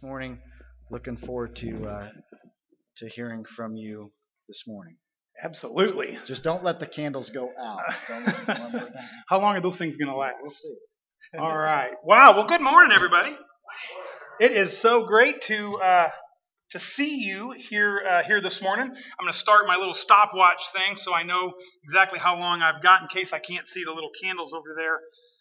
this morning. Looking forward to uh, to hearing from you this morning. Absolutely. Just don't let the candles go out. How long are those things going to last? We'll see. All right. Wow. Well, good morning, everybody. It is so great to uh, to see you here uh, here this morning. I'm going to start my little stopwatch thing so I know exactly how long I've got in case I can't see the little candles over there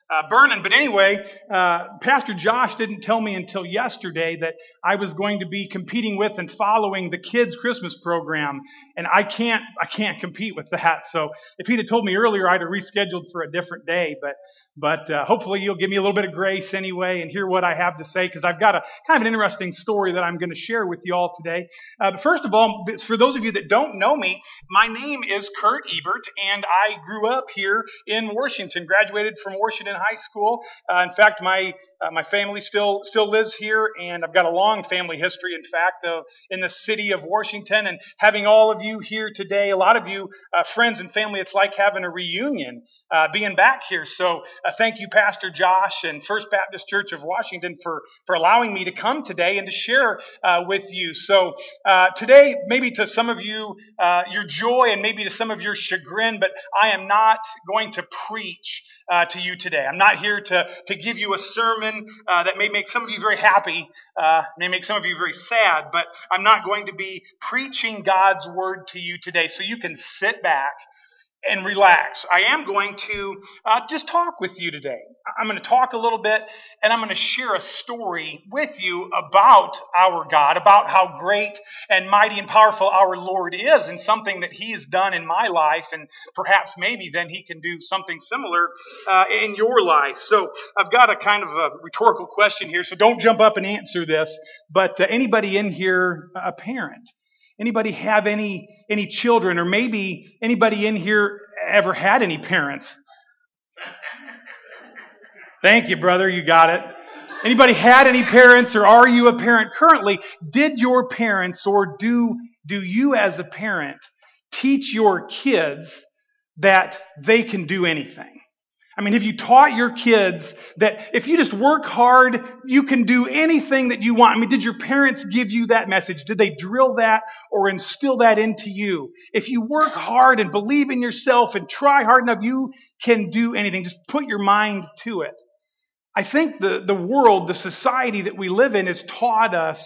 uh, burning. But anyway, uh, Pastor Josh didn't tell me until yesterday that I was going to be competing with and following the kids' Christmas program, and I can't I can't compete with that. So if he'd have told me earlier, I'd have rescheduled for a different day. But but uh, hopefully you'll give me a little bit of grace anyway and hear what I have to say because I've got a kind of an interesting story that I'm going to share with you all today. Uh, but first of all, for those of you that don't know me, my name is Kurt Ebert, and I grew up here in Washington. Graduated from Washington High School. Uh, in fact, my uh, my family still still lives here, and I've got a long family history. In fact, in the city of Washington, and having all of you here today, a lot of you uh, friends and family, it's like having a reunion, uh, being back here. So, uh, thank you, Pastor Josh and First Baptist Church of Washington, for for allowing me to come today and to share uh, with you. So, today, maybe to some of you, your joy, and maybe to some of your chagrin, but I am not going to preach to you today. I'm not here to to give you a sermon sermon uh, that may make some of you very happy, uh, may make some of you very sad, but I'm not going to be preaching God's word to you today. So you can sit back and relax. I am going to uh, just talk with you today. I'm going to talk a little bit and I'm going to share a story with you about our God, about how great and mighty and powerful our Lord is, and something that He has done in my life, and perhaps maybe then He can do something similar uh, in your life. So I've got a kind of a rhetorical question here, so don't jump up and answer this. But uh, anybody in here a parent? Anybody have any, any children? Or maybe anybody in here ever had any parents? Thank you, brother. You got it. Anybody had any parents or are you a parent currently? Did your parents or do, do you as a parent teach your kids that they can do anything? I mean, have you taught your kids that if you just work hard, you can do anything that you want? I mean, did your parents give you that message? Did they drill that or instill that into you? If you work hard and believe in yourself and try hard enough, you can do anything. Just put your mind to it. I think the, the world, the society that we live in has taught us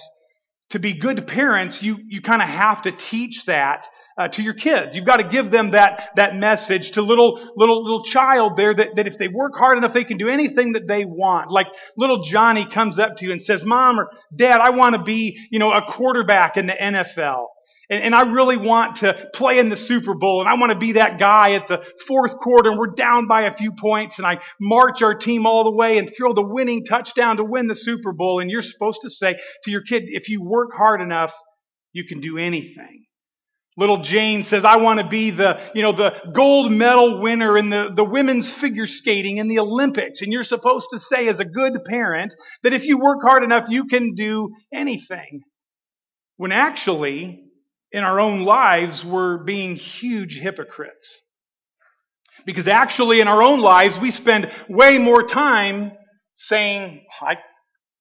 to be good parents. You, you kind of have to teach that uh, to your kids. You've got to give them that, that message to little, little, little child there that, that if they work hard enough, they can do anything that they want. Like little Johnny comes up to you and says, Mom or Dad, I want to be, you know, a quarterback in the NFL. And, and I really want to play in the Super Bowl and I want to be that guy at the fourth quarter and we're down by a few points and I march our team all the way and throw the winning touchdown to win the Super Bowl. And you're supposed to say to your kid, if you work hard enough, you can do anything. Little Jane says, I want to be the, you know, the gold medal winner in the, the women's figure skating in the Olympics. And you're supposed to say as a good parent that if you work hard enough, you can do anything. When actually, in our own lives, we're being huge hypocrites. Because actually, in our own lives, we spend way more time saying, I,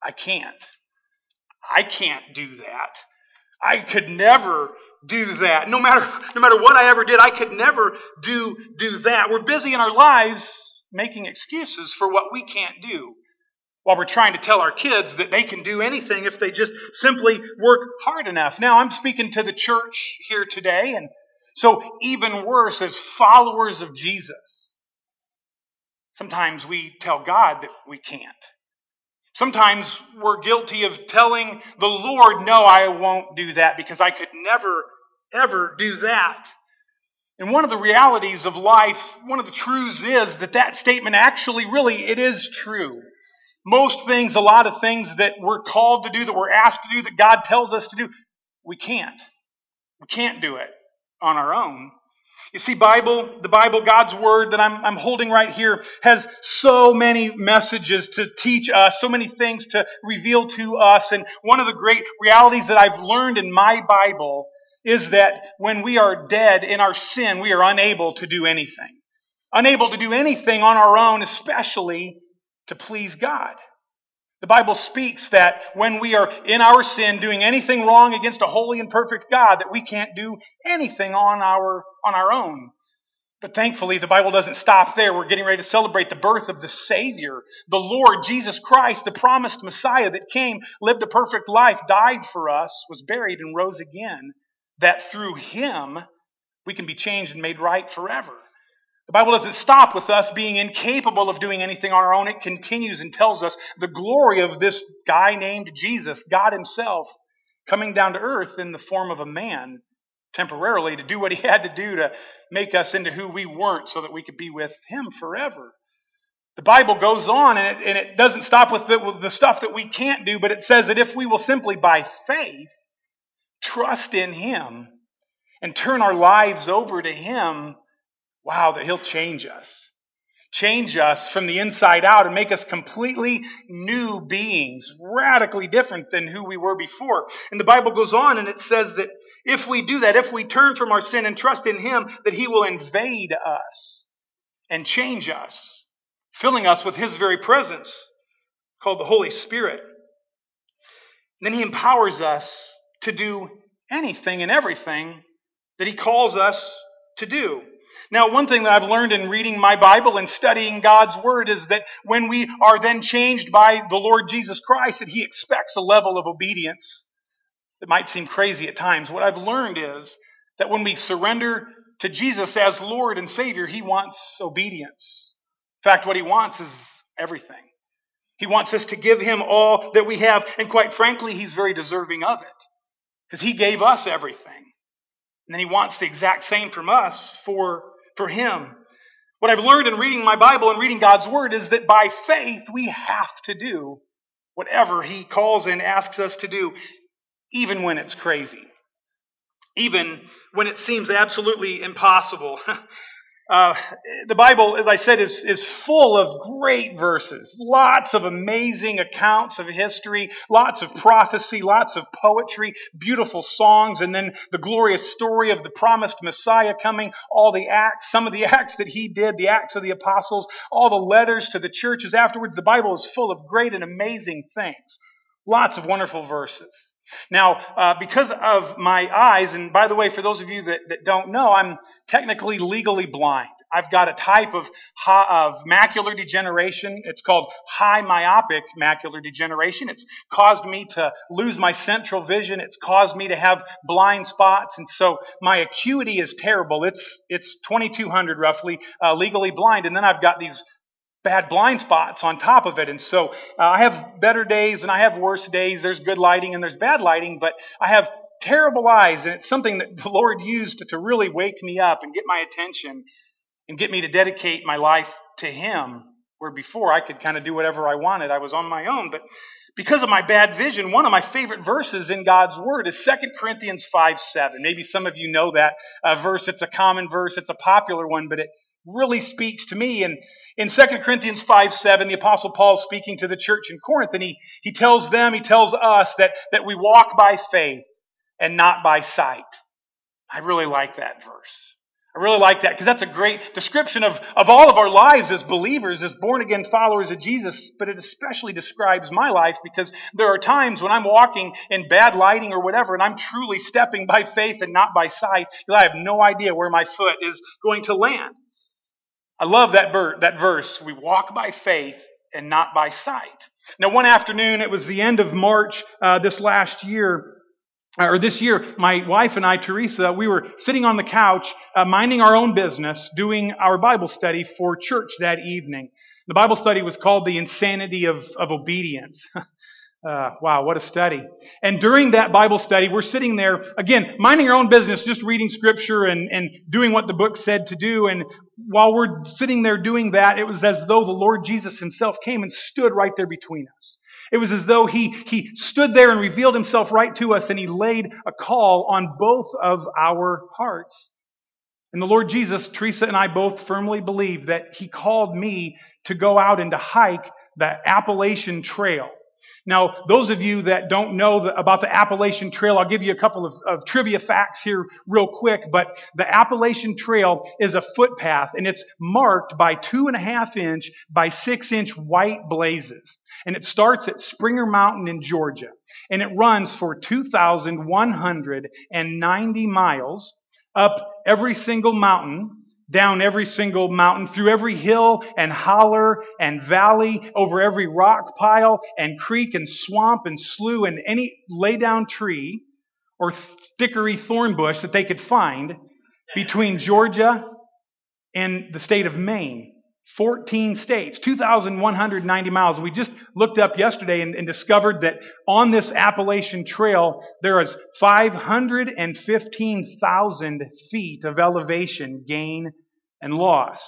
I can't. I can't do that. I could never do that. No matter, no matter what I ever did, I could never do, do that. We're busy in our lives making excuses for what we can't do while we're trying to tell our kids that they can do anything if they just simply work hard enough. Now, I'm speaking to the church here today, and so even worse, as followers of Jesus, sometimes we tell God that we can't. Sometimes we're guilty of telling the Lord, no, I won't do that because I could never, ever do that. And one of the realities of life, one of the truths is that that statement actually really, it is true. Most things, a lot of things that we're called to do, that we're asked to do, that God tells us to do, we can't. We can't do it on our own. You see, Bible, the Bible, God's Word that I'm, I'm holding right here has so many messages to teach us, so many things to reveal to us. And one of the great realities that I've learned in my Bible is that when we are dead in our sin, we are unable to do anything. Unable to do anything on our own, especially to please God. The Bible speaks that when we are in our sin doing anything wrong against a holy and perfect God, that we can't do anything on our, on our own. But thankfully, the Bible doesn't stop there. We're getting ready to celebrate the birth of the Savior, the Lord Jesus Christ, the promised Messiah that came, lived a perfect life, died for us, was buried, and rose again, that through Him we can be changed and made right forever. The Bible doesn't stop with us being incapable of doing anything on our own. It continues and tells us the glory of this guy named Jesus, God Himself, coming down to earth in the form of a man temporarily to do what He had to do to make us into who we weren't so that we could be with Him forever. The Bible goes on and it, and it doesn't stop with the, with the stuff that we can't do, but it says that if we will simply by faith trust in Him and turn our lives over to Him, wow, that He'll change us. Change us from the inside out and make us completely new beings, radically different than who we were before. And the Bible goes on and it says that if we do that, if we turn from our sin and trust in Him, that He will invade us and change us, filling us with His very presence, called the Holy Spirit. And then He empowers us to do anything and everything that He calls us to do. Now, one thing that I've learned in reading my Bible and studying God's Word is that when we are then changed by the Lord Jesus Christ, that He expects a level of obedience that might seem crazy at times. What I've learned is that when we surrender to Jesus as Lord and Savior, He wants obedience. In fact, what He wants is everything. He wants us to give Him all that we have, and quite frankly, He's very deserving of it because He gave us everything. And then He wants the exact same from us for for Him. What I've learned in reading my Bible and reading God's Word is that by faith we have to do whatever He calls and asks us to do, even when it's crazy, even when it seems absolutely impossible. Uh, the Bible, as I said, is, is full of great verses. Lots of amazing accounts of history, lots of prophecy, lots of poetry, beautiful songs, and then the glorious story of the promised Messiah coming, all the acts, some of the acts that he did, the acts of the apostles, all the letters to the churches afterwards. The Bible is full of great and amazing things. Lots of wonderful verses. Now, uh, because of my eyes, and by the way, for those of you that, that don't know, I'm technically legally blind. I've got a type of, of macular degeneration. It's called high myopic macular degeneration. It's caused me to lose my central vision. It's caused me to have blind spots. And so my acuity is terrible. It's, it's 2200 roughly, uh, legally blind. And then I've got these bad blind spots on top of it. And so uh, I have better days and I have worse days. There's good lighting and there's bad lighting, but I have terrible eyes. And it's something that the Lord used to, really wake me up and get my attention and get me to dedicate my life to Him. Where before I could kind of do whatever I wanted, I was on my own. But because of my bad vision, one of my favorite verses in God's Word is 2 Corinthians 5 7. Maybe some of you know that uh, verse. It's a common verse, it's a popular one, but it really speaks to me. And in 2 Corinthians 5 7, the Apostle Paul is speaking to the church in Corinth, and he, he tells them, he tells us that, that we walk by faith and not by sight. I really like that verse. I really like that because that's a great description of, of all of our lives as believers, as born again followers of Jesus, but it especially describes my life because there are times when I'm walking in bad lighting or whatever and I'm truly stepping by faith and not by sight because I have no idea where my foot is going to land. I love that, that verse. We walk by faith and not by sight. Now, one afternoon, it was the end of March uh, this last year, uh, or this year, my wife and I, Teresa, we were sitting on the couch, uh, minding our own business, doing our Bible study for church that evening. The Bible study was called The Insanity of, of Obedience. Uh, wow, what a study. And during that Bible study, we're sitting there, again, minding our own business, just reading scripture and, and doing what the book said to do. And while we're sitting there doing that, it was as though the Lord Jesus himself came and stood right there between us. It was as though he, he stood there and revealed himself right to us and he laid a call on both of our hearts. And the Lord Jesus, Teresa and I both firmly believe that he called me to go out and to hike the Appalachian Trail. Now, those of you that don't know the, about the Appalachian Trail, I'll give you a couple of, of trivia facts here real quick, but the Appalachian Trail is a footpath and it's marked by two and a half inch by six inch white blazes. And it starts at Springer Mountain in Georgia and it runs for 2,190 miles up every single mountain down every single mountain, through every hill and holler and valley, over every rock pile and creek and swamp and slough and any lay down tree or stickery thorn bush that they could find between Georgia and the state of Maine. 14 states, 2,190 miles. We just looked up yesterday and, and, discovered that on this Appalachian Trail, there is 515,000 feet of elevation gain and loss.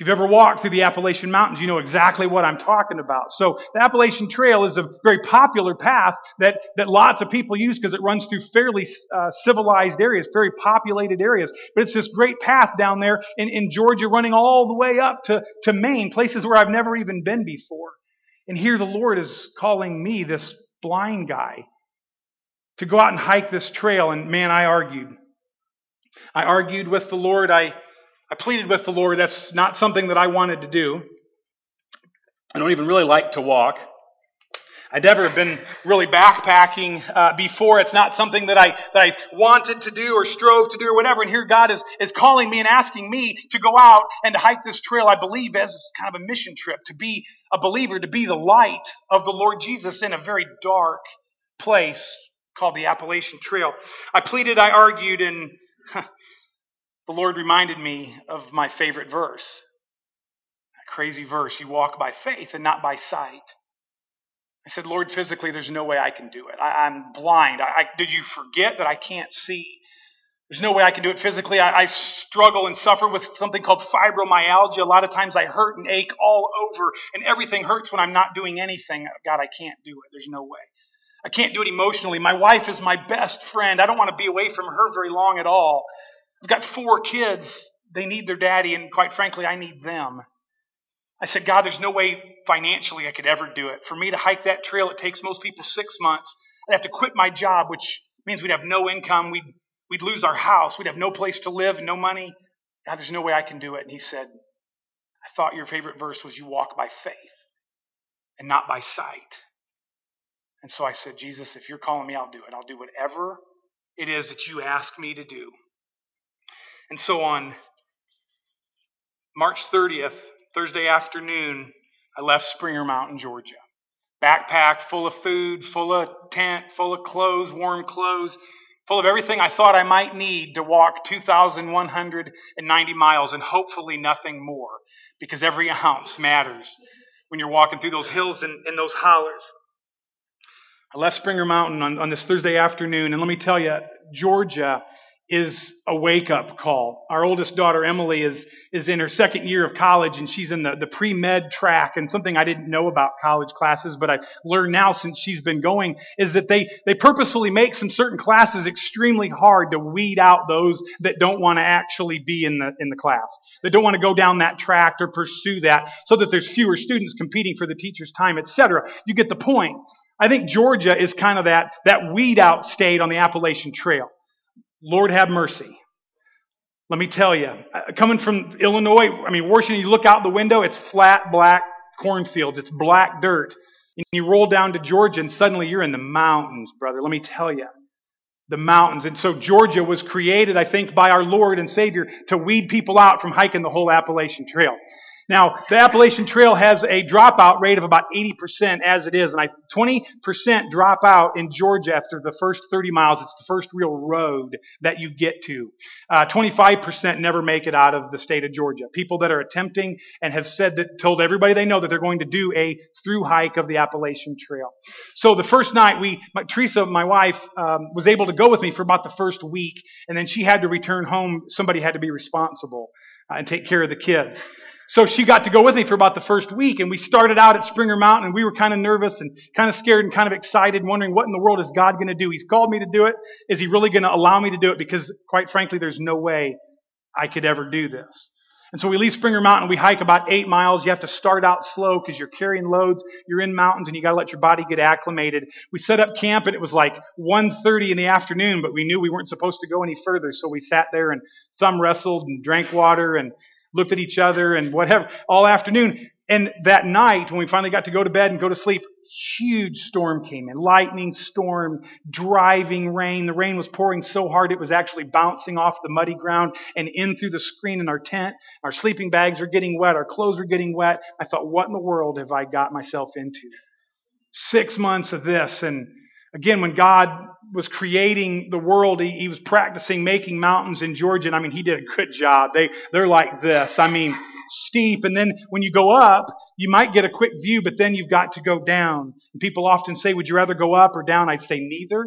If you've ever walked through the Appalachian Mountains, you know exactly what I'm talking about. So the Appalachian Trail is a very popular path that, that lots of people use because it runs through fairly uh, civilized areas, very populated areas. But it's this great path down there in, in Georgia running all the way up to, to Maine, places where I've never even been before. And here the Lord is calling me, this blind guy, to go out and hike this trail. And man, I argued. I argued with the Lord. I I pleaded with the Lord, that's not something that I wanted to do. I don't even really like to walk. I'd never been really backpacking uh, before. It's not something that I that I wanted to do or strove to do or whatever. And here God is is calling me and asking me to go out and to hike this trail. I believe as kind of a mission trip to be a believer, to be the light of the Lord Jesus in a very dark place called the Appalachian Trail. I pleaded, I argued, and the Lord reminded me of my favorite verse. A crazy verse. You walk by faith and not by sight. I said, Lord, physically, there's no way I can do it. I, am blind. I, I, did you forget that I can't see? There's no way I can do it physically. I, I struggle and suffer with something called fibromyalgia. A lot of times I hurt and ache all over, and everything hurts when I'm not doing anything. God, I can't do it. There's no way. I can't do it emotionally. My wife is my best friend. I don't want to be away from her very long at all. I've got four kids. They need their daddy, and quite frankly, I need them. I said, God, there's no way financially I could ever do it. For me to hike that trail, it takes most people six months. I'd have to quit my job, which means we'd have no income. We'd, we'd lose our house. We'd have no place to live, no money. God, there's no way I can do it. And he said, I thought your favorite verse was you walk by faith and not by sight. And so I said, Jesus, if you're calling me, I'll do it. I'll do whatever it is that you ask me to do. And so on March 30th, Thursday afternoon, I left Springer Mountain, Georgia. Backpack full of food, full of tent, full of clothes, warm clothes, full of everything I thought I might need to walk 2,190 miles and hopefully nothing more because every ounce matters when you're walking through those hills and, and those hollers. I left Springer Mountain on, on this Thursday afternoon, and let me tell you, Georgia is a wake up call. Our oldest daughter, Emily, is, is in her second year of college and she's in the, the pre med track. And something I didn't know about college classes, but I've learned now since she's been going, is that they, they purposefully make some certain classes extremely hard to weed out those that don't want to actually be in the, in the class, that don't want to go down that track or pursue that, so that there's fewer students competing for the teacher's time, etc. You get the point. I think Georgia is kind of that, that weed out state on the Appalachian Trail. Lord have mercy. Let me tell you, uh, coming from Illinois, I mean, Washington, you look out the window, it's flat black cornfields, it's black dirt. And you roll down to Georgia and suddenly you're in the mountains, brother. Let me tell you. The mountains. And so Georgia was created, I think, by our Lord and Savior to weed people out from hiking the whole Appalachian Trail. Now, the Appalachian Trail has a dropout rate of about 80% as it is, and I 20% drop out in Georgia after the first 30 miles. It's the first real road that you get to. Uh, 25% never make it out of the state of Georgia. People that are attempting and have said that, told everybody they know that they're going to do a through hike of the Appalachian Trail. So the first night, we, my, Teresa, my wife, um, was able to go with me for about the first week, and then she had to return home. Somebody had to be responsible uh, and take care of the kids. So she got to go with me for about the first week, and we started out at Springer Mountain, and we were kind of nervous and kind of scared and kind of excited, wondering what in the world is God going to do? He's called me to do it. Is He really going to allow me to do it? Because, quite frankly, there's no way I could ever do this. And so we leave Springer Mountain. We hike about eight miles. You have to start out slow because you're carrying loads. You're in mountains and you got to let your body get acclimated. We set up camp and it was like 1.30 in the afternoon, but we knew we weren't supposed to go any further. So we sat there and thumb wrestled and drank water and looked at each other and whatever all afternoon. And that night, when we finally got to go to bed and go to sleep, huge storm came in. Lightning storm, driving rain. The rain was pouring so hard it was actually bouncing off the muddy ground and in through the screen in our tent. Our sleeping bags were getting wet. Our clothes were getting wet. I thought, what in the world have I got myself into? Six months of this. And again, when God was creating the world, he, he was practicing making mountains in Georgia. And I mean, he did a good job. They, they're like this. I mean, steep. And then when you go up, you might get a quick view, but then you've got to go down. And people often say, would you rather go up or down? I'd say neither.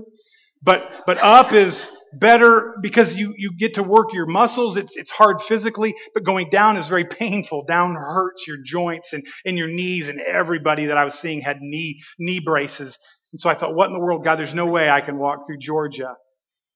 But, but up is better because you, you get to work your muscles. It's, it's hard physically, but going down is very painful. Down hurts your joints and, and your knees and everybody that I was seeing had knee, knee braces. And so I thought, what in the world, God, there's no way I can walk through Georgia.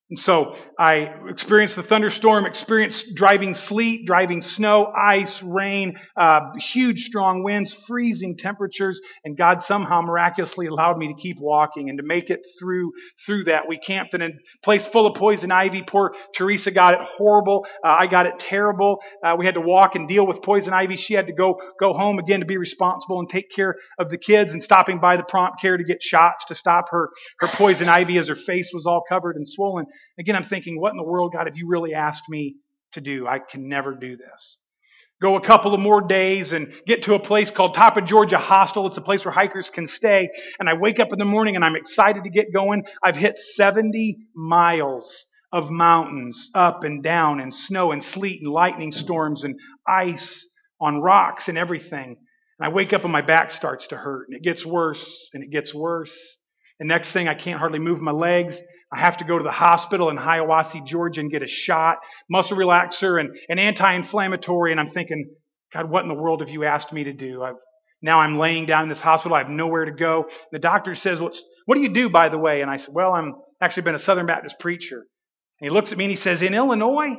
And so I experienced the thunderstorm, experienced driving sleet, driving snow, ice, rain, uh, huge strong winds, freezing temperatures, and God somehow miraculously allowed me to keep walking and to make it through through that. We camped in a place full of poison ivy. Poor Teresa got it horrible. Uh, I got it terrible. Uh, we had to walk and deal with poison ivy. She had to go go home again to be responsible and take care of the kids and stopping by the prompt care to get shots to stop her her poison ivy as her face was all covered and swollen. Again, I'm thinking, what in the world, God, have you really asked me to do? I can never do this. Go a couple of more days and get to a place called Top of Georgia Hostel. It's a place where hikers can stay. And I wake up in the morning and I'm excited to get going. I've hit 70 miles of mountains up and down and snow and sleet and lightning storms and ice on rocks and everything. And I wake up and my back starts to hurt and it gets worse and it gets worse. And next thing I can't hardly move my legs. I have to go to the hospital in Hiawassee, Georgia and get a shot, muscle relaxer and an anti-inflammatory. And I'm thinking, God, what in the world have you asked me to do? I've, now I'm laying down in this hospital. I have nowhere to go. The doctor says, what do you do, by the way? And I said, well, I'm actually been a Southern Baptist preacher. And he looks at me and he says, in Illinois?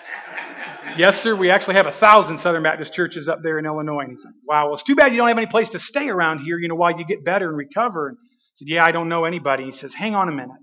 yes, sir. We actually have a thousand Southern Baptist churches up there in Illinois. And he said, wow, well, it's too bad you don't have any place to stay around here, you know, while you get better and recover. And said, Yeah, I don't know anybody. He says, Hang on a minute.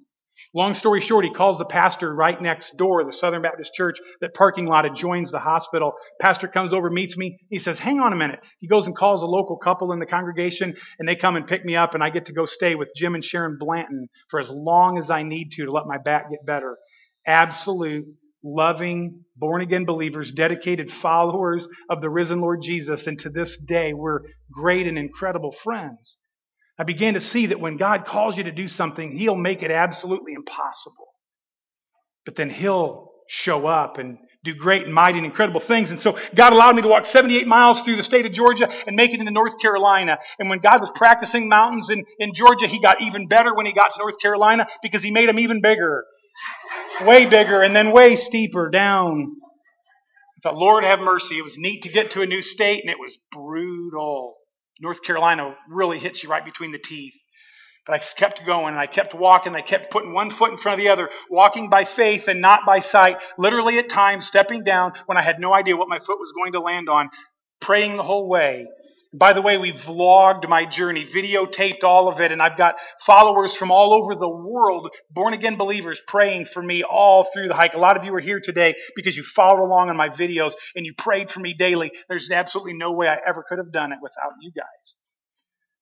Long story short, he calls the pastor right next door, the Southern Baptist Church, that parking lot adjoins the hospital. Pastor comes over, meets me. He says, Hang on a minute. He goes and calls a local couple in the congregation, and they come and pick me up, and I get to go stay with Jim and Sharon Blanton for as long as I need to to let my back get better. Absolute, loving, born again believers, dedicated followers of the risen Lord Jesus, and to this day, we're great and incredible friends. I began to see that when God calls you to do something, He'll make it absolutely impossible. But then He'll show up and do great and mighty and incredible things. And so God allowed me to walk 78 miles through the state of Georgia and make it into North Carolina. And when God was practicing mountains in, in Georgia, He got even better when He got to North Carolina because He made them even bigger. Way bigger and then way steeper down. I thought, Lord have mercy. It was neat to get to a new state and it was brutal. North Carolina really hits you right between the teeth. But I kept going and I kept walking. I kept putting one foot in front of the other, walking by faith and not by sight, literally at times stepping down when I had no idea what my foot was going to land on, praying the whole way. By the way, we vlogged my journey, videotaped all of it, and I've got followers from all over the world, born again believers, praying for me all through the hike. A lot of you are here today because you followed along on my videos and you prayed for me daily. There's absolutely no way I ever could have done it without you guys.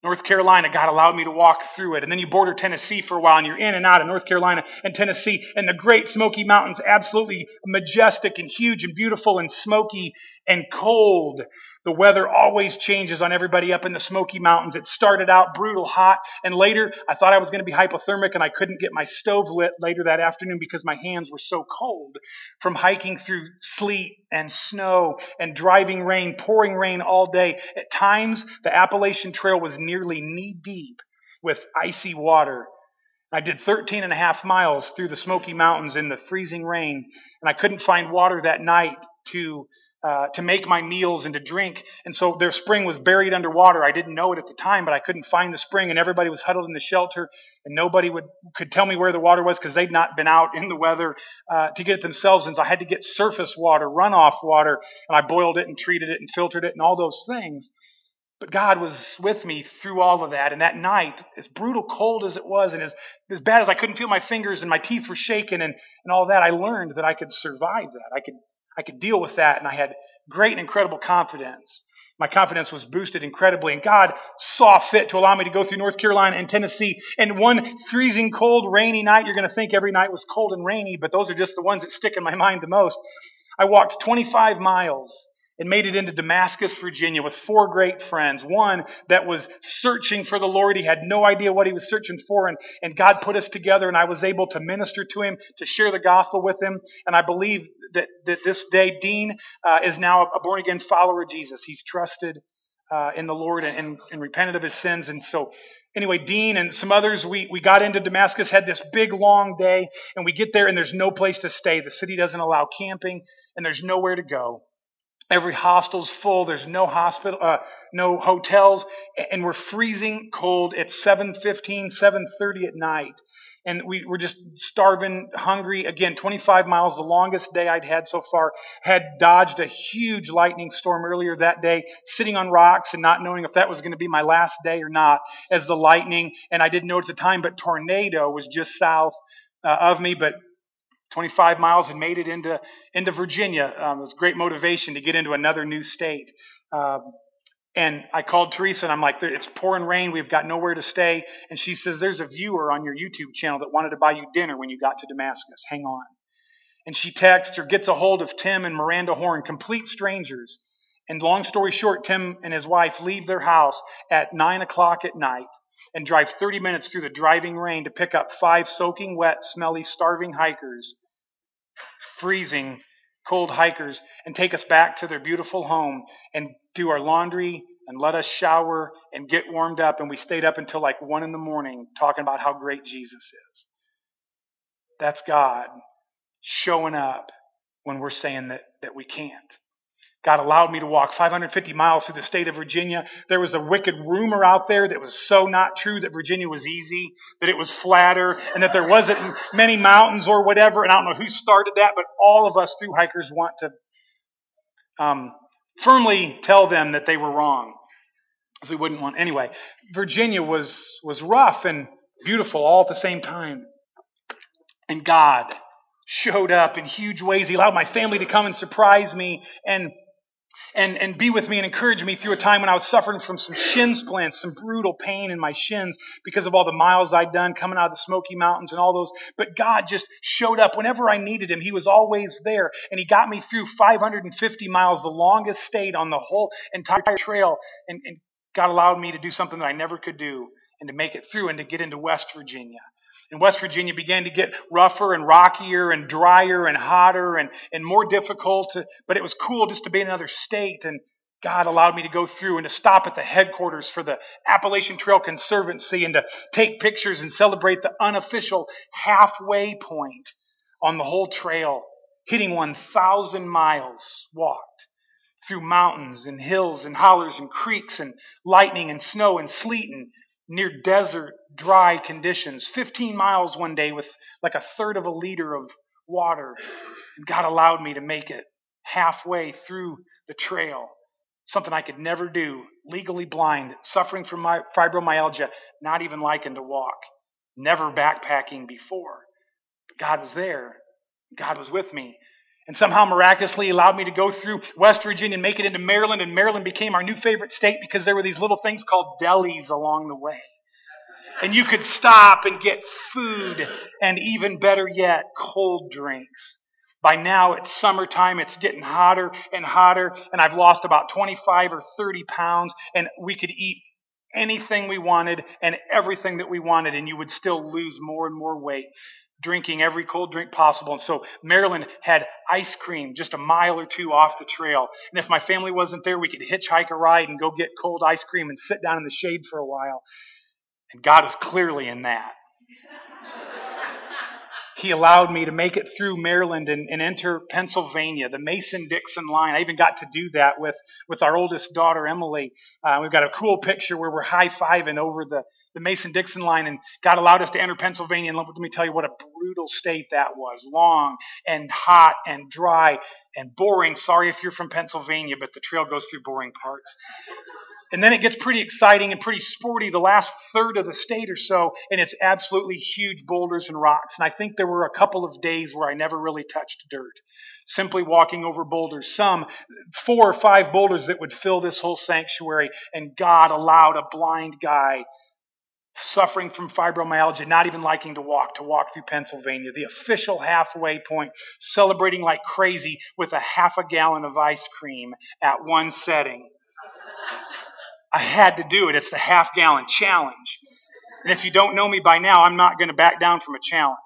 North Carolina, God allowed me to walk through it. And then you border Tennessee for a while and you're in and out of North Carolina and Tennessee and the great Smoky Mountains, absolutely majestic and huge and beautiful and smoky and cold. The weather always changes on everybody up in the Smoky Mountains. It started out brutal hot, and later I thought I was going to be hypothermic, and I couldn't get my stove lit later that afternoon because my hands were so cold from hiking through sleet and snow and driving rain, pouring rain all day. At times, the Appalachian Trail was nearly knee deep with icy water. I did 13 and a half miles through the Smoky Mountains in the freezing rain, and I couldn't find water that night to uh, to make my meals and to drink. And so their spring was buried underwater. I didn't know it at the time, but I couldn't find the spring, and everybody was huddled in the shelter, and nobody would could tell me where the water was because they'd not been out in the weather uh, to get it themselves. And so I had to get surface water, runoff water, and I boiled it and treated it and filtered it and all those things. But God was with me through all of that. And that night, as brutal cold as it was, and as, as bad as I couldn't feel my fingers and my teeth were shaking and, and all that, I learned that I could survive that. I could I could deal with that, and I had great and incredible confidence. My confidence was boosted incredibly, and God saw fit to allow me to go through North Carolina and Tennessee. And one freezing cold, rainy night, you're going to think every night was cold and rainy, but those are just the ones that stick in my mind the most. I walked 25 miles and made it into Damascus, Virginia with four great friends. One that was searching for the Lord. He had no idea what he was searching for and, and God put us together and I was able to minister to him, to share the gospel with him. And I believe that, that this day Dean uh, is now a born again follower of Jesus. He's trusted uh, in the Lord and, and, and repented of his sins. And so anyway, Dean and some others, we, we got into Damascus, had this big long day, and we get there and there's no place to stay. The city doesn't allow camping and there's nowhere to go. Every hostel's full. There's no hospital, uh, no hotels, and we're freezing cold. It's 7:15, 7:30 at night, and we were just starving, hungry. Again, 25 miles, the longest day I'd had so far. Had dodged a huge lightning storm earlier that day, sitting on rocks and not knowing if that was going to be my last day or not. As the lightning, and I didn't know at the time, but tornado was just south uh, of me, but 25 miles and made it into, into Virginia. Um, it was great motivation to get into another new state. Um, and I called Teresa and I'm like, it's pouring rain. We've got nowhere to stay. And she says, there's a viewer on your YouTube channel that wanted to buy you dinner when you got to Damascus. Hang on. And she texts or gets a hold of Tim and Miranda Horn, complete strangers. And long story short, Tim and his wife leave their house at nine o'clock at night and drive 30 minutes through the driving rain to pick up five soaking wet, smelly, starving hikers freezing cold hikers and take us back to their beautiful home and do our laundry and let us shower and get warmed up. And we stayed up until like one in the morning talking about how great Jesus is. That's God showing up when we're saying that, that we can't. God allowed me to walk 550 miles through the state of Virginia. There was a wicked rumor out there that was so not true that Virginia was easy, that it was flatter, and that there wasn't many mountains or whatever. And I don't know who started that, but all of us through hikers want to um, firmly tell them that they were wrong, because we wouldn't want. Anyway, Virginia was was rough and beautiful all at the same time, and God showed up in huge ways. He allowed my family to come and surprise me and and, and be with me and encourage me through a time when I was suffering from some shin splints, some brutal pain in my shins because of all the miles I'd done coming out of the Smoky Mountains and all those. But God just showed up whenever I needed Him. He was always there. And He got me through 550 miles, the longest state on the whole entire trail. And, and God allowed me to do something that I never could do and to make it through and to get into West Virginia. And West Virginia began to get rougher and rockier and drier and hotter and, and more difficult. But it was cool just to be in another state. And God allowed me to go through and to stop at the headquarters for the Appalachian Trail Conservancy and to take pictures and celebrate the unofficial halfway point on the whole trail, hitting 1,000 miles walked through mountains and hills and hollers and creeks and lightning and snow and sleet and near desert, dry conditions. 15 miles one day with like a third of a liter of water. And God allowed me to make it halfway through the trail. Something I could never do, legally blind, suffering from my fibromyalgia, not even liking to walk, never backpacking before. But God was there. God was with me and somehow miraculously allowed me to go through West Virginia and make it into Maryland. And Maryland became our new favorite state because there were these little things called delis along the way. And you could stop and get food and even better yet, cold drinks. By now it's summertime, it's getting hotter and hotter, and I've lost about 25 or 30 pounds, and we could eat anything we wanted and everything that we wanted, and you would still lose more and more weight drinking every cold drink possible. And so Maryland had ice cream just a mile or two off the trail. And if my family wasn't there, we could hitchhike a ride and go get cold ice cream and sit down in the shade for a while. And God was clearly in that. He allowed me to make it through Maryland and, and enter Pennsylvania, the Mason-Dixon line. I even got to do that with, with our oldest daughter, Emily. Uh, we've got a cool picture where we're high-fiving over the, the Mason-Dixon line and God allowed us to enter Pennsylvania. And let me tell you what a brutal state that was. Long and hot and dry and boring. Sorry if you're from Pennsylvania, but the trail goes through boring parts. And then it gets pretty exciting and pretty sporty the last third of the state or so, and it's absolutely huge boulders and rocks. And I think there were a couple of days where I never really touched dirt. Simply walking over boulders, some four or five boulders that would fill this whole sanctuary, and God allowed a blind guy suffering from fibromyalgia, not even liking to walk, to walk through Pennsylvania, the official halfway point, celebrating like crazy with a half a gallon of ice cream at one setting. I had to do it. It's the half gallon challenge. And if you don't know me by now, I'm not going to back down from a challenge.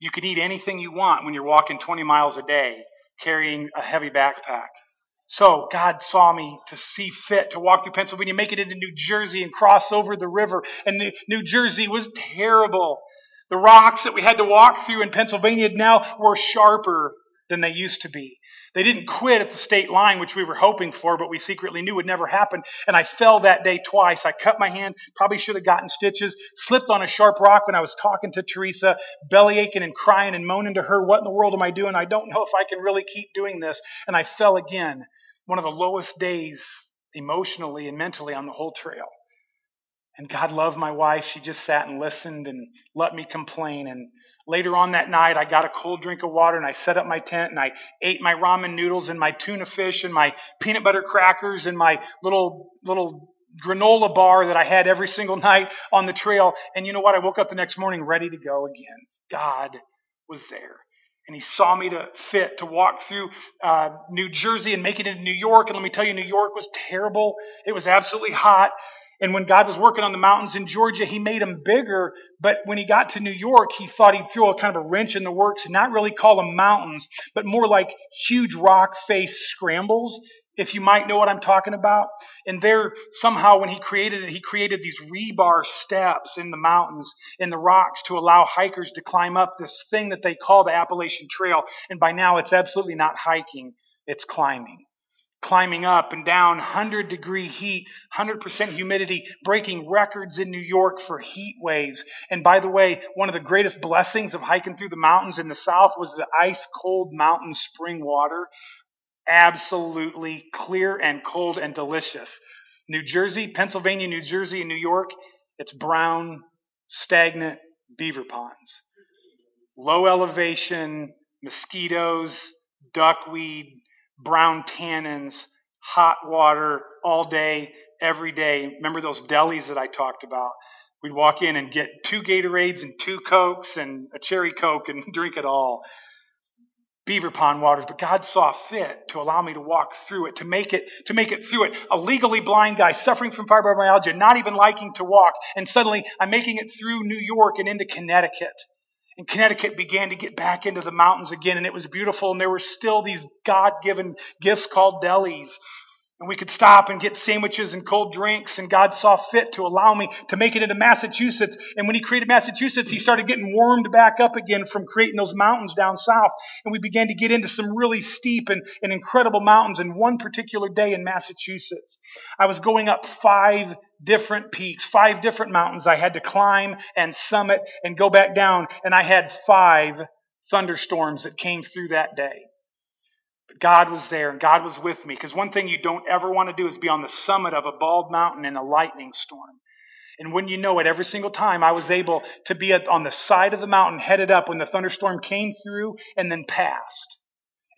You can eat anything you want when you're walking 20 miles a day carrying a heavy backpack. So God saw me to see fit to walk through Pennsylvania, make it into New Jersey and cross over the river. And New Jersey was terrible. The rocks that we had to walk through in Pennsylvania now were sharper than they used to be. They didn't quit at the state line, which we were hoping for, but we secretly knew would never happen. And I fell that day twice. I cut my hand, probably should have gotten stitches, slipped on a sharp rock when I was talking to Teresa, belly aching and crying and moaning to her, What in the world am I doing? I don't know if I can really keep doing this. And I fell again. One of the lowest days emotionally and mentally on the whole trail. And God loved my wife. She just sat and listened and let me complain. And later on that night, I got a cold drink of water and I set up my tent and I ate my ramen noodles and my tuna fish and my peanut butter crackers and my little, little granola bar that I had every single night on the trail. And you know what? I woke up the next morning ready to go again. God was there. And he saw me to fit to walk through uh, New Jersey and make it into New York. And let me tell you, New York was terrible. It was absolutely hot. And when God was working on the mountains in Georgia, he made them bigger. But when he got to New York, he thought he'd throw a kind of a wrench in the works and not really call them mountains, but more like huge rock face scrambles, if you might know what I'm talking about. And there, somehow, when he created it, he created these rebar steps in the mountains, in the rocks, to allow hikers to climb up this thing that they call the Appalachian Trail. And by now, it's absolutely not hiking, it's climbing climbing up and down, 100 degree heat, 100% humidity, breaking records in New York for heat waves. And by the way, one of the greatest blessings of hiking through the mountains in the south was the ice cold mountain spring water. Absolutely clear and cold and delicious. New Jersey, Pennsylvania, New Jersey, and New York, it's brown, stagnant beaver ponds. Low elevation, mosquitoes, duckweed, brown tannins, hot water all day, every day. Remember those delis that I talked about? We'd walk in and get two Gatorades and two Cokes and a cherry Coke and drink it all. Beaver pond waters, but God saw fit to allow me to walk through it, to make it, to make it through it. A legally blind guy suffering from fibromyalgia, not even liking to walk, and suddenly I'm making it through New York and into Connecticut. And Connecticut began to get back into the mountains again, and it was beautiful. And there were still these God given gifts called delis. And we could stop and get sandwiches and cold drinks, and God saw fit to allow me to make it into Massachusetts. And when He created Massachusetts, He started getting warmed back up again from creating those mountains down south. And we began to get into some really steep and, and incredible mountains. And one particular day in Massachusetts, I was going up five different peaks, five different mountains I had to climb and summit and go back down. And I had five thunderstorms that came through that day. God was there and God was with me. Because one thing you don't ever want to do is be on the summit of a bald mountain in a lightning storm. And when you know it, every single time I was able to be on the side of the mountain headed up when the thunderstorm came through and then passed.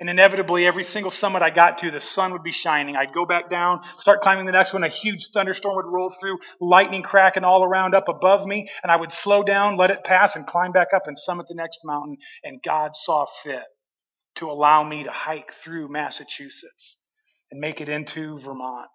And inevitably, every single summit I got to, the sun would be shining. I'd go back down, start climbing the next one, a huge thunderstorm would roll through, lightning cracking all around up above me, and I would slow down, let it pass, and climb back up and summit the next mountain. And God saw fit to allow me to hike through Massachusetts and make it into Vermont.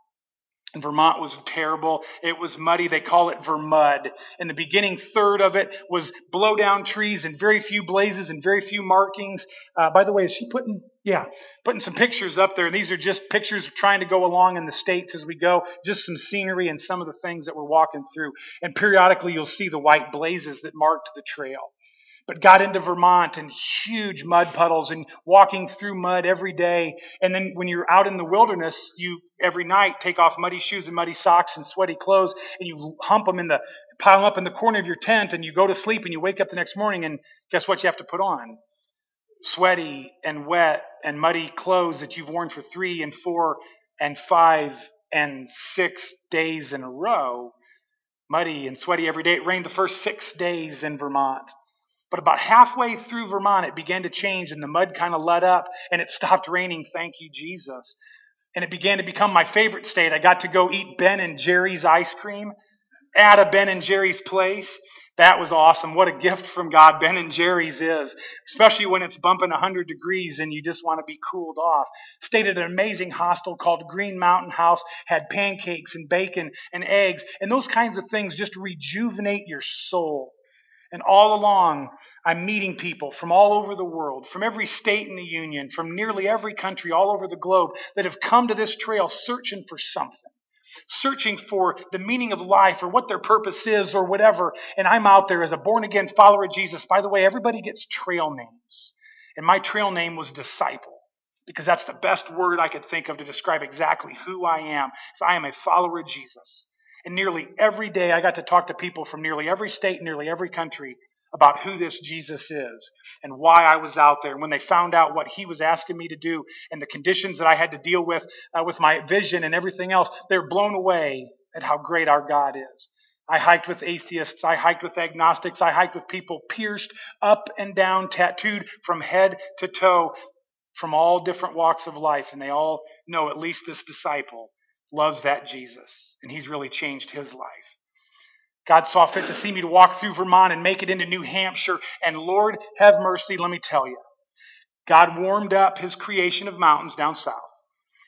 And Vermont was terrible. It was muddy. They call it Vermud. And the beginning third of it was blow down trees and very few blazes and very few markings. Uh, by the way, is she putting Yeah, putting some pictures up there. And these are just pictures of trying to go along in the states as we go, just some scenery and some of the things that we're walking through. And periodically you'll see the white blazes that marked the trail. But got into Vermont and huge mud puddles and walking through mud every day. And then when you're out in the wilderness, you every night take off muddy shoes and muddy socks and sweaty clothes and you hump them in the, pile them up in the corner of your tent and you go to sleep and you wake up the next morning and guess what you have to put on? sweaty and wet and muddy clothes that you've worn for three and four and five and six days in a row, muddy and sweaty every day. It rained the first six days in Vermont. But about halfway through Vermont, it began to change and the mud kind of let up and it stopped raining. Thank you, Jesus. And it began to become my favorite state. I got to go eat Ben and Jerry's ice cream at a Ben and Jerry's place. That was awesome. What a gift from God Ben and Jerry's is, especially when it's bumping 100 degrees and you just want to be cooled off. Stayed at an amazing hostel called Green Mountain House, had pancakes and bacon and eggs, and those kinds of things just rejuvenate your soul. And all along, I'm meeting people from all over the world, from every state in the Union, from nearly every country all over the globe that have come to this trail searching for something searching for the meaning of life or what their purpose is or whatever. And I'm out there as a born again follower of Jesus. By the way, everybody gets trail names. And my trail name was disciple because that's the best word I could think of to describe exactly who I am. So I am a follower of Jesus. And nearly every day I got to talk to people from nearly every state, nearly every country about who this Jesus is and why I was out there. And when they found out what he was asking me to do and the conditions that I had to deal with uh, with my vision and everything else, they're blown away at how great our God is. I hiked with atheists. I hiked with agnostics. I hiked with people pierced up and down, tattooed from head to toe from all different walks of life. And they all know at least this disciple loves that Jesus. And he's really changed his life. God saw fit to see me to walk through Vermont and make it into New Hampshire. And Lord, have mercy, let me tell you. God warmed up his creation of mountains down south.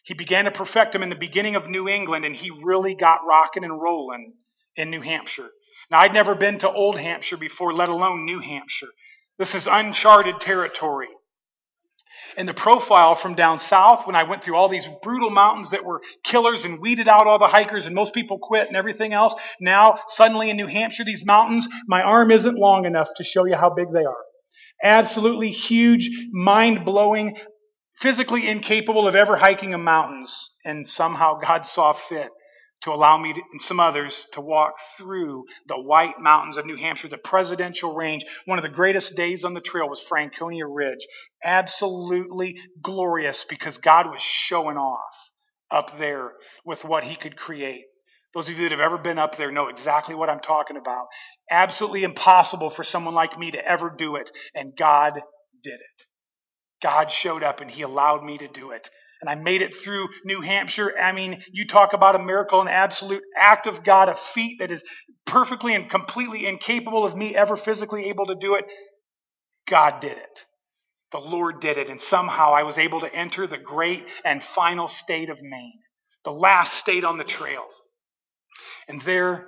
He began to perfect them in the beginning of New England, and he really got rocking and rolling in New Hampshire. Now, I'd never been to Old Hampshire before, let alone New Hampshire. This is uncharted territory and the profile from down south when I went through all these brutal mountains that were killers and weeded out all the hikers and most people quit and everything else. Now, suddenly in New Hampshire, these mountains, my arm isn't long enough to show you how big they are. Absolutely huge, mind blowing, physically incapable of ever hiking a mountains. And somehow God saw fit to allow me to, and some others to walk through the white mountains of New Hampshire, the presidential range. One of the greatest days on the trail was Franconia Ridge. Absolutely glorious because God was showing off up there with what he could create. Those of you that have ever been up there know exactly what I'm talking about. Absolutely impossible for someone like me to ever do it, and God did it. God showed up and he allowed me to do it and I made it through New Hampshire. I mean, you talk about a miracle, an absolute act of God, a feat that is perfectly and completely incapable of me ever physically able to do it. God did it. The Lord did it. And somehow I was able to enter the great and final state of Maine, the last state on the trail. And there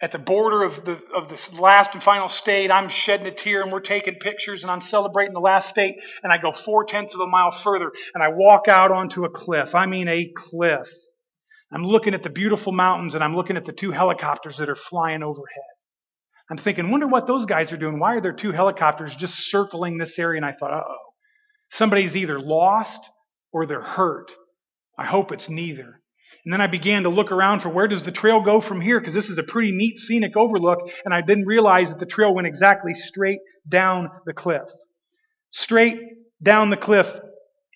at the border of the of this last and final state, I'm shedding a tear and we're taking pictures and I'm celebrating the last state and I go four tenths of a mile further and I walk out onto a cliff. I mean a cliff. I'm looking at the beautiful mountains and I'm looking at the two helicopters that are flying overhead. I'm thinking, wonder what those guys are doing. Why are there two helicopters just circling this area? And I thought, uh oh. Somebody's either lost or they're hurt. I hope it's neither. And then I began to look around for where does the trail go from here? Because this is a pretty neat scenic overlook. And I didn't realize that the trail went exactly straight down the cliff. Straight down the cliff.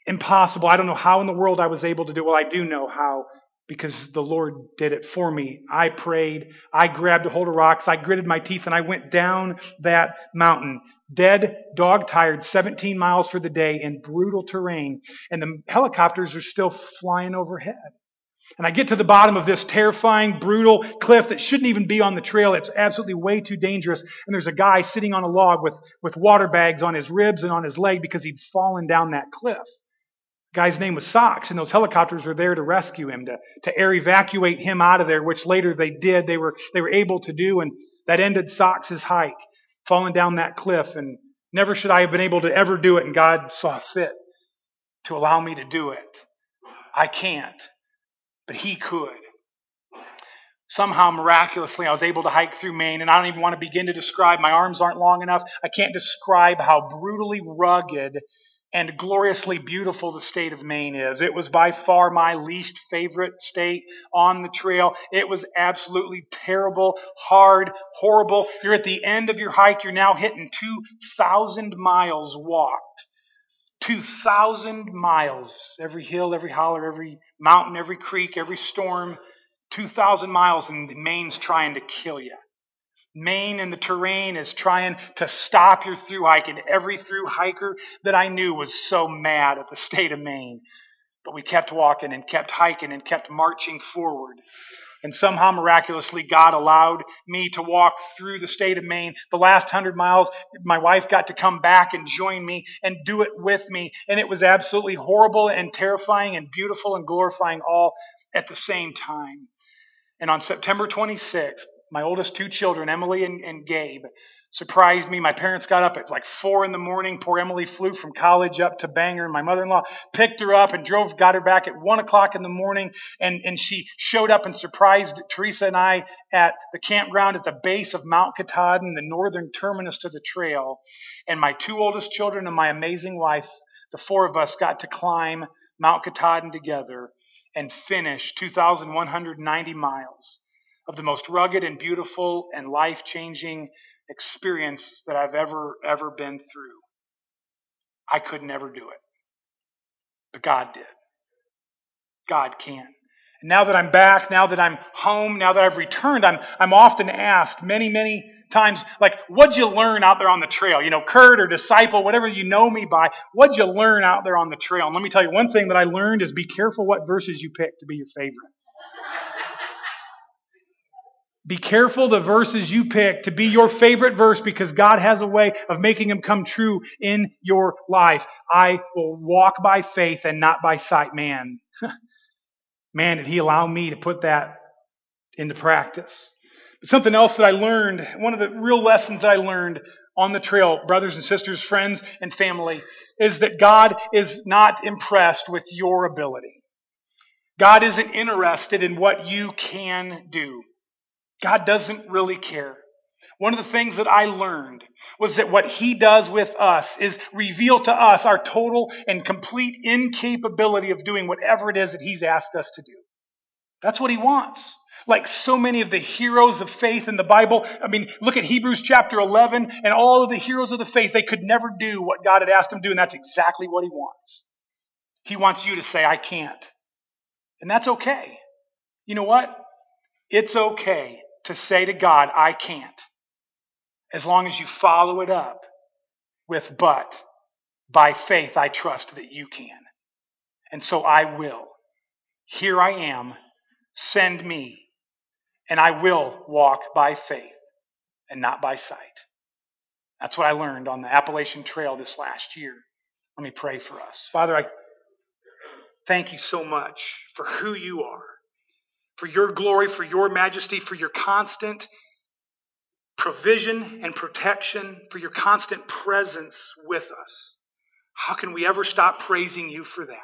Impossible. I don't know how in the world I was able to do it. Well, I do know how because the Lord did it for me. I prayed. I grabbed a hold of rocks. I gritted my teeth and I went down that mountain. Dead, dog tired, 17 miles for the day in brutal terrain. And the helicopters are still flying overhead. And I get to the bottom of this terrifying, brutal cliff that shouldn't even be on the trail. It's absolutely way too dangerous. And there's a guy sitting on a log with, with water bags on his ribs and on his leg because he'd fallen down that cliff. The guy's name was Socks, and those helicopters were there to rescue him, to, to air evacuate him out of there, which later they did. They were, they were able to do, and that ended Socks' hike, falling down that cliff. And never should I have been able to ever do it, and God saw fit to allow me to do it. I can't, but He could. Somehow, miraculously, I was able to hike through Maine, and I don't even want to begin to describe. My arms aren't long enough. I can't describe how brutally rugged and gloriously beautiful the state of Maine is. It was by far my least favorite state on the trail. It was absolutely terrible, hard, horrible. You're at the end of your hike. You're now hitting 2,000 miles walked. 2,000 miles. Every hill, every holler, every mountain, every creek, every storm. 2,000 miles and Maine's trying to kill you. Maine and the terrain is trying to stop your through hike, and every through hiker that I knew was so mad at the state of Maine. But we kept walking and kept hiking and kept marching forward. And somehow miraculously, God allowed me to walk through the state of Maine. The last hundred miles, my wife got to come back and join me and do it with me. And it was absolutely horrible and terrifying and beautiful and glorifying all at the same time. And on September 26th, my oldest two children, Emily and, and, Gabe, surprised me. My parents got up at like four in the morning. Poor Emily flew from college up to Bangor. My mother-in-law picked her up and drove, got her back at one o'clock in the morning. And, and she showed up and surprised Teresa and I at the campground at the base of Mount Katahdin, the northern terminus to the trail. And my two oldest children and my amazing wife, the four of us got to climb Mount Katahdin together and finish 2,190 miles of the most rugged and beautiful and life changing experience that I've ever, ever been through. I could never do it. But God did. God can. And now that I'm back, now that I'm home, now that I've returned, I'm, I'm often asked many, many times, like, what'd you learn out there on the trail? You know, Kurt or disciple, whatever you know me by, what'd you learn out there on the trail? And let me tell you, one thing that I learned is be careful what verses you pick to be your favorite. Be careful the verses you pick to be your favorite verse because God has a way of making them come true in your life. I will walk by faith and not by sight. Man, man, did He allow me to put that into practice. But something else that I learned, one of the real lessons I learned on the trail, brothers and sisters, friends and family, is that God is not impressed with your ability. God isn't interested in what you can do. God doesn't really care. One of the things that I learned was that what He does with us is reveal to us our total and complete incapability of doing whatever it is that He's asked us to do. That's what He wants. Like so many of the heroes of faith in the Bible, I mean, look at Hebrews chapter 11 and all of the heroes of the faith, they could never do what God had asked them to do, and that's exactly what He wants. He wants you to say, I can't. And that's okay. You know what? It's okay to say to God, I can't, as long as you follow it up with, but by faith I trust that you can. And so I will. Here I am. Send me. And I will walk by faith and not by sight. That's what I learned on the Appalachian Trail this last year. Let me pray for us. Father, I thank you so much for who you are for your glory, for your majesty, for your constant provision and protection, for your constant presence with us. How can we ever stop praising you for that?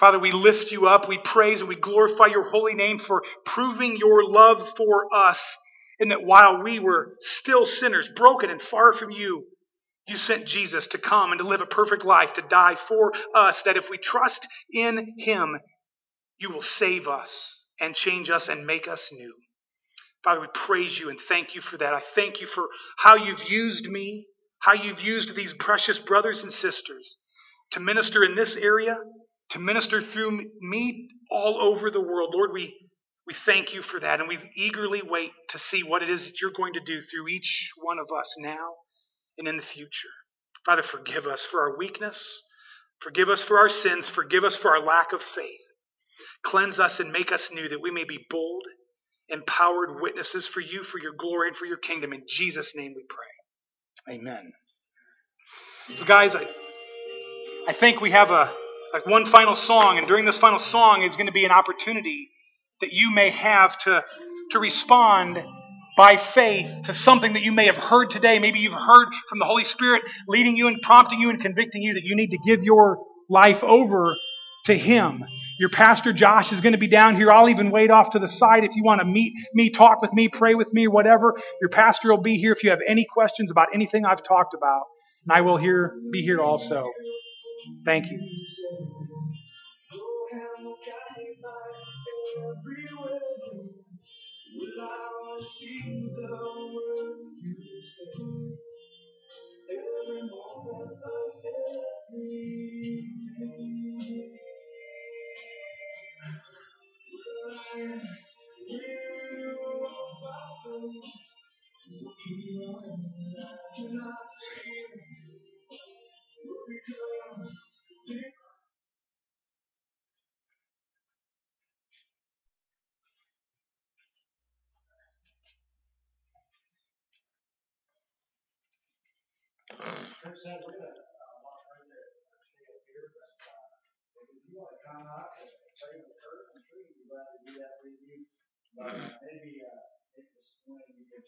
Father, we lift you up, we praise and we glorify your holy name for proving your love for us, in that while we were still sinners, broken and far from you, you sent Jesus to come and to live a perfect life, to die for us, that if we trust in him, you will save us and change us and make us new. Father, we praise you and thank you for that. I thank you for how you've used me, how you've used these precious brothers and sisters to minister in this area, to minister through me all over the world. Lord, we, we thank you for that, and we eagerly wait to see what it is that you're going to do through each one of us now and in the future. Father, forgive us for our weakness. Forgive us for our sins. Forgive us for our lack of faith. Cleanse us and make us new that we may be bold, empowered witnesses for you, for your glory, and for your kingdom. In Jesus' name we pray. Amen. So, guys, I, I think we have a like one final song, and during this final song is going to be an opportunity that you may have to, to respond by faith to something that you may have heard today. Maybe you've heard from the Holy Spirit leading you and prompting you and convicting you that you need to give your life over to Him. Your pastor Josh is going to be down here. I'll even wait off to the side if you want to meet me, talk with me, pray with me, whatever. Your pastor will be here if you have any questions about anything I've talked about. And I will here be here also. Thank you. Gonna, uh, right there, up here, but, uh, if you wanna come up and pray with her, I'm sure you'd be glad to do that with you. But uh, maybe, uh, maybe this morning you get